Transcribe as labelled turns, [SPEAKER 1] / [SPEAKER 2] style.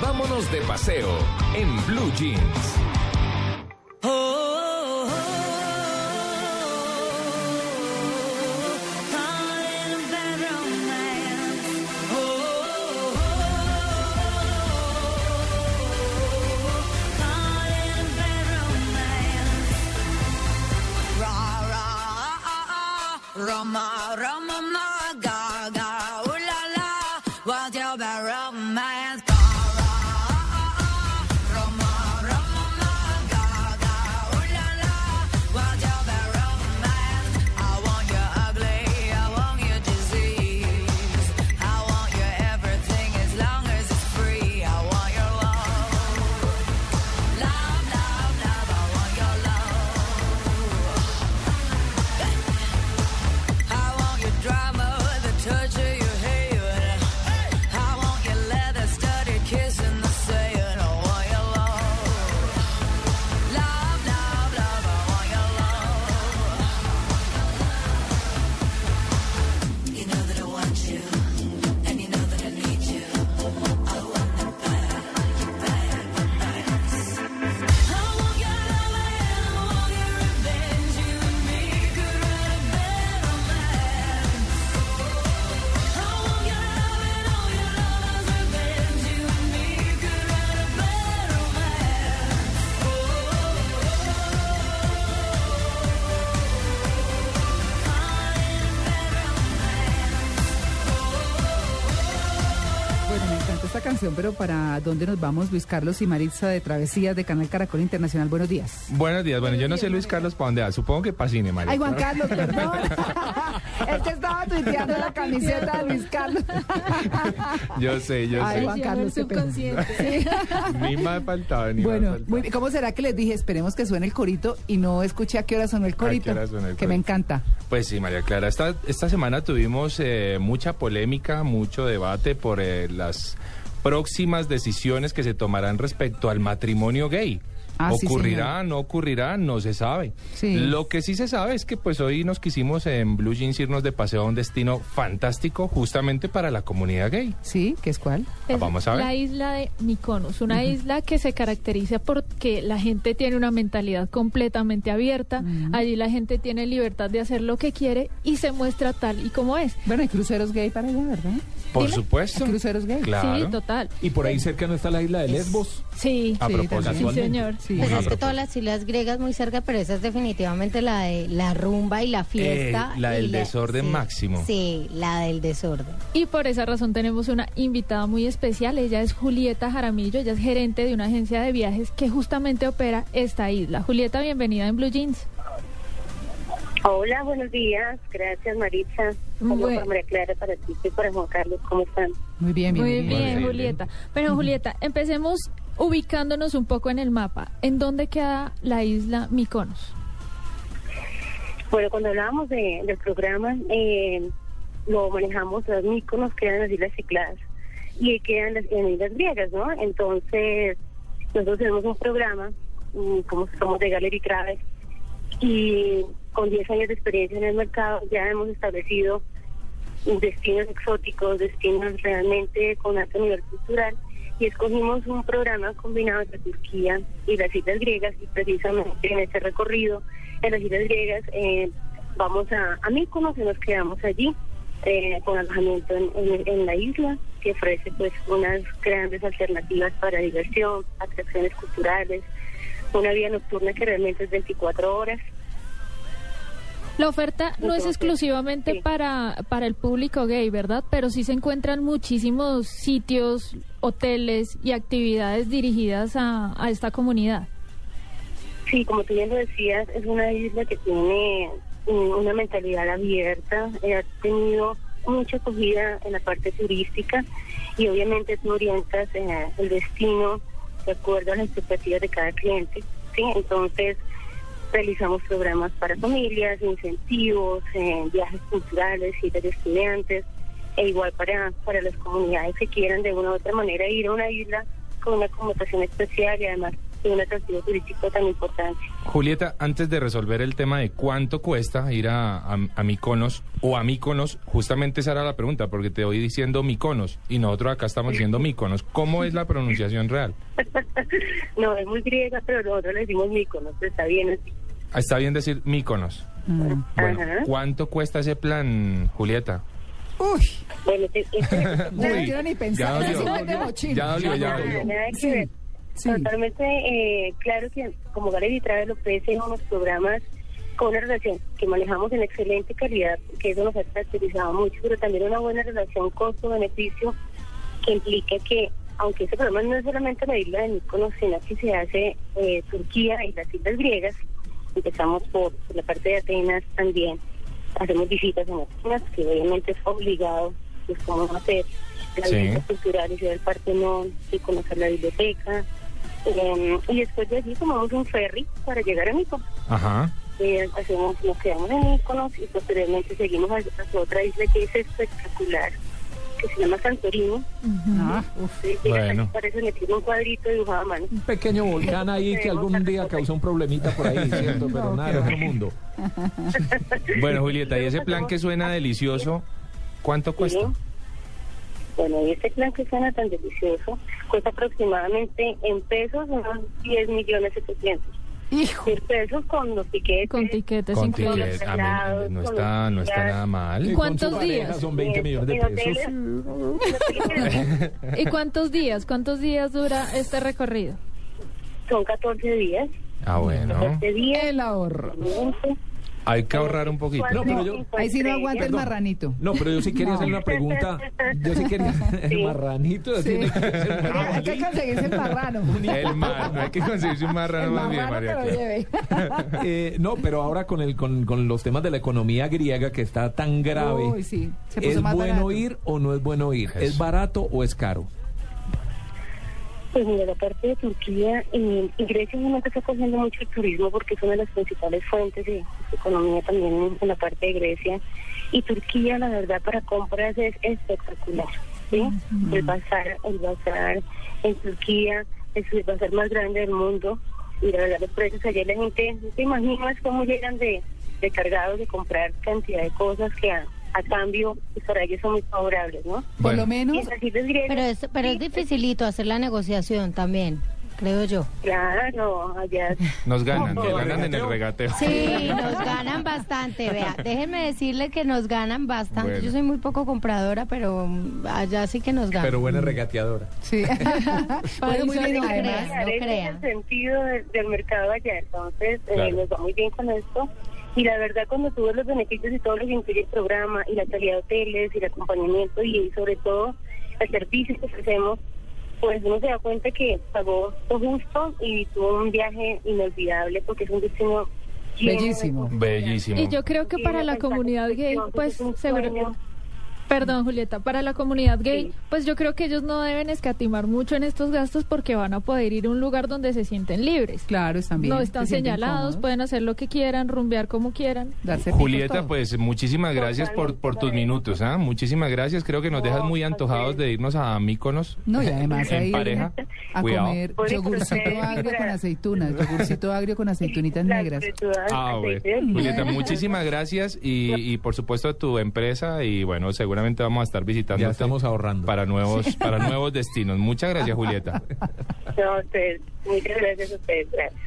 [SPEAKER 1] Vámonos de paseo en Blue Jeans.
[SPEAKER 2] Canción, pero ¿para dónde nos vamos, Luis Carlos y Maritza de Travesías de Canal Caracol Internacional? Buenos días.
[SPEAKER 3] Buenos días. Bueno, yo no sé Luis Carlos para dónde va. Supongo que para cine, María.
[SPEAKER 2] Ay, Juan Carlos, perdón. es que estaba tuiteando la camiseta de Luis Carlos.
[SPEAKER 3] Yo sé, yo
[SPEAKER 2] Ay,
[SPEAKER 3] sé.
[SPEAKER 2] Juan Carlos, pena. Sí.
[SPEAKER 3] Ni me ha faltado, ni
[SPEAKER 2] Bueno,
[SPEAKER 3] faltado.
[SPEAKER 2] muy bien. ¿cómo será que les dije, esperemos que suene el corito y no escuché a qué hora sonó el corito?
[SPEAKER 3] hora sonó el
[SPEAKER 2] que me encanta.
[SPEAKER 3] Pues sí, María Clara. Esta, esta semana tuvimos eh, mucha polémica, mucho debate por eh, las próximas decisiones que se tomarán respecto al matrimonio gay.
[SPEAKER 2] Ah,
[SPEAKER 3] ocurrirá, no ocurrirá, no se sabe.
[SPEAKER 2] Sí.
[SPEAKER 3] Lo que sí se sabe es que pues hoy nos quisimos en Blue Jeans irnos de paseo a un destino fantástico justamente para la comunidad gay.
[SPEAKER 2] ¿Sí? ¿Qué es cuál?
[SPEAKER 3] Ah, vamos a ver.
[SPEAKER 4] La isla de Mykonos, una isla que se caracteriza porque la gente tiene una mentalidad completamente abierta, allí la gente tiene libertad de hacer lo que quiere y se muestra tal y como es.
[SPEAKER 2] Bueno, hay cruceros gay para allá, ¿verdad?
[SPEAKER 3] Por
[SPEAKER 4] Dime.
[SPEAKER 3] supuesto.
[SPEAKER 2] Hay cruceros gay.
[SPEAKER 3] Claro.
[SPEAKER 4] Sí, total.
[SPEAKER 5] Y por ahí cerca no está la isla de Lesbos.
[SPEAKER 4] Sí,
[SPEAKER 3] A
[SPEAKER 2] Sí,
[SPEAKER 3] propósito.
[SPEAKER 4] sí, señor.
[SPEAKER 2] Sí.
[SPEAKER 6] Pues
[SPEAKER 3] Una
[SPEAKER 6] es que todas las islas griegas muy cerca, pero esa es definitivamente la de la rumba y la fiesta.
[SPEAKER 3] Eh, la
[SPEAKER 6] y
[SPEAKER 3] del desorden
[SPEAKER 6] sí,
[SPEAKER 3] máximo.
[SPEAKER 6] Sí, la del desorden.
[SPEAKER 4] Y por esa razón tenemos una invitada muy especial. Ella es Julieta Jaramillo, ella es gerente de una agencia de viajes que justamente opera esta isla. Julieta, bienvenida en Blue Jeans.
[SPEAKER 7] Hola, buenos días. Gracias, Maritza. Como
[SPEAKER 4] Bueno.
[SPEAKER 7] para María Clara, para ti y para Juan Carlos. ¿Cómo están?
[SPEAKER 2] Muy bien,
[SPEAKER 4] Muy bien,
[SPEAKER 3] Muy bien.
[SPEAKER 4] Julieta. Bueno, Julieta, empecemos ubicándonos un poco en el mapa. ¿En dónde queda la isla Mykonos?
[SPEAKER 7] Bueno, cuando hablábamos de, del programa, eh, lo manejamos, los míconos quedan en las Islas Cicladas y quedan las- en Islas Griegas, ¿no? Entonces, nosotros tenemos un programa, mm, como somos de Gallery Travel, y con 10 años de experiencia en el mercado ya hemos establecido destinos exóticos, destinos realmente con alto nivel cultural y escogimos un programa combinado entre Turquía y las Islas Griegas y precisamente en este recorrido en las Islas Griegas eh, vamos a, a Mykonos y nos quedamos allí eh, con alojamiento en, en- en la isla que ofrece pues unas grandes alternativas para diversión, atracciones culturales, una vida nocturna que realmente es 24 horas
[SPEAKER 4] La oferta no es exclusivamente
[SPEAKER 7] sí.
[SPEAKER 4] para, para el público gay, ¿verdad? Pero sí se encuentran muchísimos sitios, hoteles y actividades dirigidas a, a esta comunidad.
[SPEAKER 7] Sí, como tú bien lo decías, es una isla que tiene mm, una mentalidad abierta, eh, ha tenido mucha acogida en la parte turística y obviamente tú orientas eh, el destino de acuerdo a las expectativas de cada cliente, ¿sí? Entonces realizamos programas para familias, incentivos, eh, viajes culturales, citas de estudiantes e igual para, para las comunidades que quieran de una u otra manera ir a una isla con una connotación especial y además de un atractivo turístico tan importante.
[SPEAKER 3] Julieta, antes de resolver el tema de cuánto cuesta ir a, a, a Mykonos o a Míconos, justamente esa era la pregunta, porque te voy diciendo Mykonos y nosotros acá estamos diciendo Míconos. ¿Cómo es la pronunciación real?
[SPEAKER 7] no, es muy griega, pero nosotros le decimos Míconos, está bien así.
[SPEAKER 3] Ah, Está bien decir Míconos.
[SPEAKER 2] Mm.
[SPEAKER 3] Bueno,
[SPEAKER 7] Ajá.
[SPEAKER 3] ¿cuánto cuesta ese plan, Julieta?
[SPEAKER 2] Uy,
[SPEAKER 7] Bueno,
[SPEAKER 2] no quiero ni
[SPEAKER 3] ya
[SPEAKER 2] pensar.
[SPEAKER 3] dolió. Ya dolió, ya dolió.
[SPEAKER 2] Sí.
[SPEAKER 7] Totalmente eh, claro que como Galería Travel ofrece unos programas con una relación que manejamos en excelente calidad, que eso nos ha caracterizado mucho, pero también una buena relación costo-beneficio que implica que, aunque ese programa no es solamente la isla de Mykonos, sino que se hace eh, Turquía y las islas griegas, empezamos por, por la parte de Atenas también, hacemos visitas en Atenas, que obviamente es obligado, pues como hacer las
[SPEAKER 3] Sí.
[SPEAKER 7] visitas culturales, ir al Partenón, y conocer la biblioteca, eh, y después de allí tomamos un ferry para llegar a Mykonos.
[SPEAKER 3] Ajá.
[SPEAKER 7] Eh, hacemos, nos quedamos en Mykonos y posteriormente seguimos hacia, hacia otra isla que es espectacular, que se llama Santorini.
[SPEAKER 2] Ah, uf.
[SPEAKER 7] Eh, llega
[SPEAKER 3] Bueno.
[SPEAKER 7] parece meter un cuadrito dibujado a mano.
[SPEAKER 5] Un pequeño volcán ahí que algún día causó un problemita por ahí, ¿cierto? Pero nada, de otro mundo.
[SPEAKER 3] Bueno, Julieta, y ese plan que suena delicioso, ¿cuánto cuesta?
[SPEAKER 7] Sí. Bueno, y este plan que suena tan delicioso cuesta aproximadamente en pesos unos 10 millones 700.
[SPEAKER 2] Hijo.
[SPEAKER 7] 10 pesos con los tiquetes.
[SPEAKER 4] Con tiquetes
[SPEAKER 3] Con a mí, no está, no está nada mal.
[SPEAKER 5] Y
[SPEAKER 4] ¿Cuántos
[SPEAKER 5] con
[SPEAKER 4] días?
[SPEAKER 5] Son 20 millones de pesos.
[SPEAKER 4] ¿Y cuántos días? ¿Cuántos días dura este recorrido?
[SPEAKER 7] Son 14 días.
[SPEAKER 3] Ah, bueno.
[SPEAKER 7] 14 días.
[SPEAKER 2] El ahorro.
[SPEAKER 3] Hay que ahorrar un poquito.
[SPEAKER 5] No, pero yo-
[SPEAKER 2] Ahí sí no aguanta el marranito.
[SPEAKER 5] No, pero yo sí quería hacer una pregunta. Yo sí quería. El
[SPEAKER 7] Sí.
[SPEAKER 5] marranito.
[SPEAKER 2] Sí.
[SPEAKER 5] tiene que ser
[SPEAKER 2] Hay que conseguirse el marrano.
[SPEAKER 3] El mar, hay que conseguirse un
[SPEAKER 2] El
[SPEAKER 3] marrano más bien, María
[SPEAKER 2] lo
[SPEAKER 3] Clara.
[SPEAKER 2] lleve.
[SPEAKER 5] Eh, no, pero ahora con el con, con los temas de la economía griega que está tan grave,
[SPEAKER 2] Uy, sí, se puso
[SPEAKER 5] ¿es
[SPEAKER 2] más
[SPEAKER 5] bueno
[SPEAKER 2] barato.
[SPEAKER 5] ir o no es bueno ir? ¿Es barato o es caro?
[SPEAKER 7] Pues mira, la parte de Turquía y, y Grecia obviamente está cogiendo mucho el turismo porque es una de las principales fuentes de economía también en la parte de Grecia. Y Turquía, la verdad, para compras es espectacular. ¿sí? El bazar, el bazar en Turquía es el bazar más grande del mundo. Y la verdad, los precios allá la gente, no te imaginas cómo llegan de, de cargados de comprar cantidad de cosas que a, a cambio pues, para ellos son muy favorables, ¿no?
[SPEAKER 2] Por lo menos
[SPEAKER 6] Pero es, pero es
[SPEAKER 7] sí,
[SPEAKER 6] dificilito hacer la negociación también, creo yo.
[SPEAKER 7] Claro, allá
[SPEAKER 3] Nos ganan,
[SPEAKER 7] No,
[SPEAKER 3] nos
[SPEAKER 7] no,
[SPEAKER 3] ganan en el
[SPEAKER 5] regateo.
[SPEAKER 6] Sí, nos ganan bastante, vea. Déjenme decirle que nos ganan bastante.
[SPEAKER 3] Bueno.
[SPEAKER 6] Yo soy muy poco compradora, pero mm, allá sí que nos ganan.
[SPEAKER 5] Pero buena regateadora.
[SPEAKER 2] Sí. bueno, muy bien,
[SPEAKER 6] no
[SPEAKER 2] además.
[SPEAKER 6] creas. no
[SPEAKER 7] Ese
[SPEAKER 6] crea.
[SPEAKER 7] es el sentido del, del mercado allá. Entonces, eh,
[SPEAKER 3] Claro.
[SPEAKER 7] nos va muy bien con esto. Y la verdad, cuando tú ves los beneficios y todo lo que incluye el programa, y la calidad de hoteles, y el acompañamiento, y sobre todo el servicio que ofrecemos, pues uno se da cuenta que pagó lo justo y tuvo un viaje inolvidable porque es un destino
[SPEAKER 2] Bellísimo.
[SPEAKER 3] Bellísimo.
[SPEAKER 4] Y yo creo que para la comunidad gay, pues
[SPEAKER 7] es un
[SPEAKER 4] seguro... Perdón, Julieta, para la comunidad gay,
[SPEAKER 7] Sí.
[SPEAKER 4] pues yo creo que ellos no deben escatimar mucho en estos gastos porque van a poder ir a un lugar donde se sienten libres.
[SPEAKER 2] Claro, están bien.
[SPEAKER 4] no están señalados,
[SPEAKER 2] cómodos,
[SPEAKER 4] pueden hacer lo que quieran, rumbear como quieran.
[SPEAKER 2] darse
[SPEAKER 3] Julieta, pues muchísimas gracias por, por tus minutos, ¿ah? Muchísimas gracias. Creo que nos dejas muy antojados de irnos a Míconos.
[SPEAKER 2] No, y además
[SPEAKER 3] en
[SPEAKER 2] ahí
[SPEAKER 3] pareja.
[SPEAKER 2] a
[SPEAKER 3] Cuidado.
[SPEAKER 2] comer yogurcito agrio con aceitunas, yogurcito agrio con aceitunitas negras.
[SPEAKER 3] Ah, bueno. Julieta, muchísimas gracias y, y por supuesto a tu empresa y bueno, seguramente vamos a estar visitando
[SPEAKER 5] Ya estamos ahorrando.
[SPEAKER 3] para nuevos para nuevos destinos. Muchas gracias, Julieta.
[SPEAKER 7] No, ustedes, muchas gracias a ustedes. Gracias.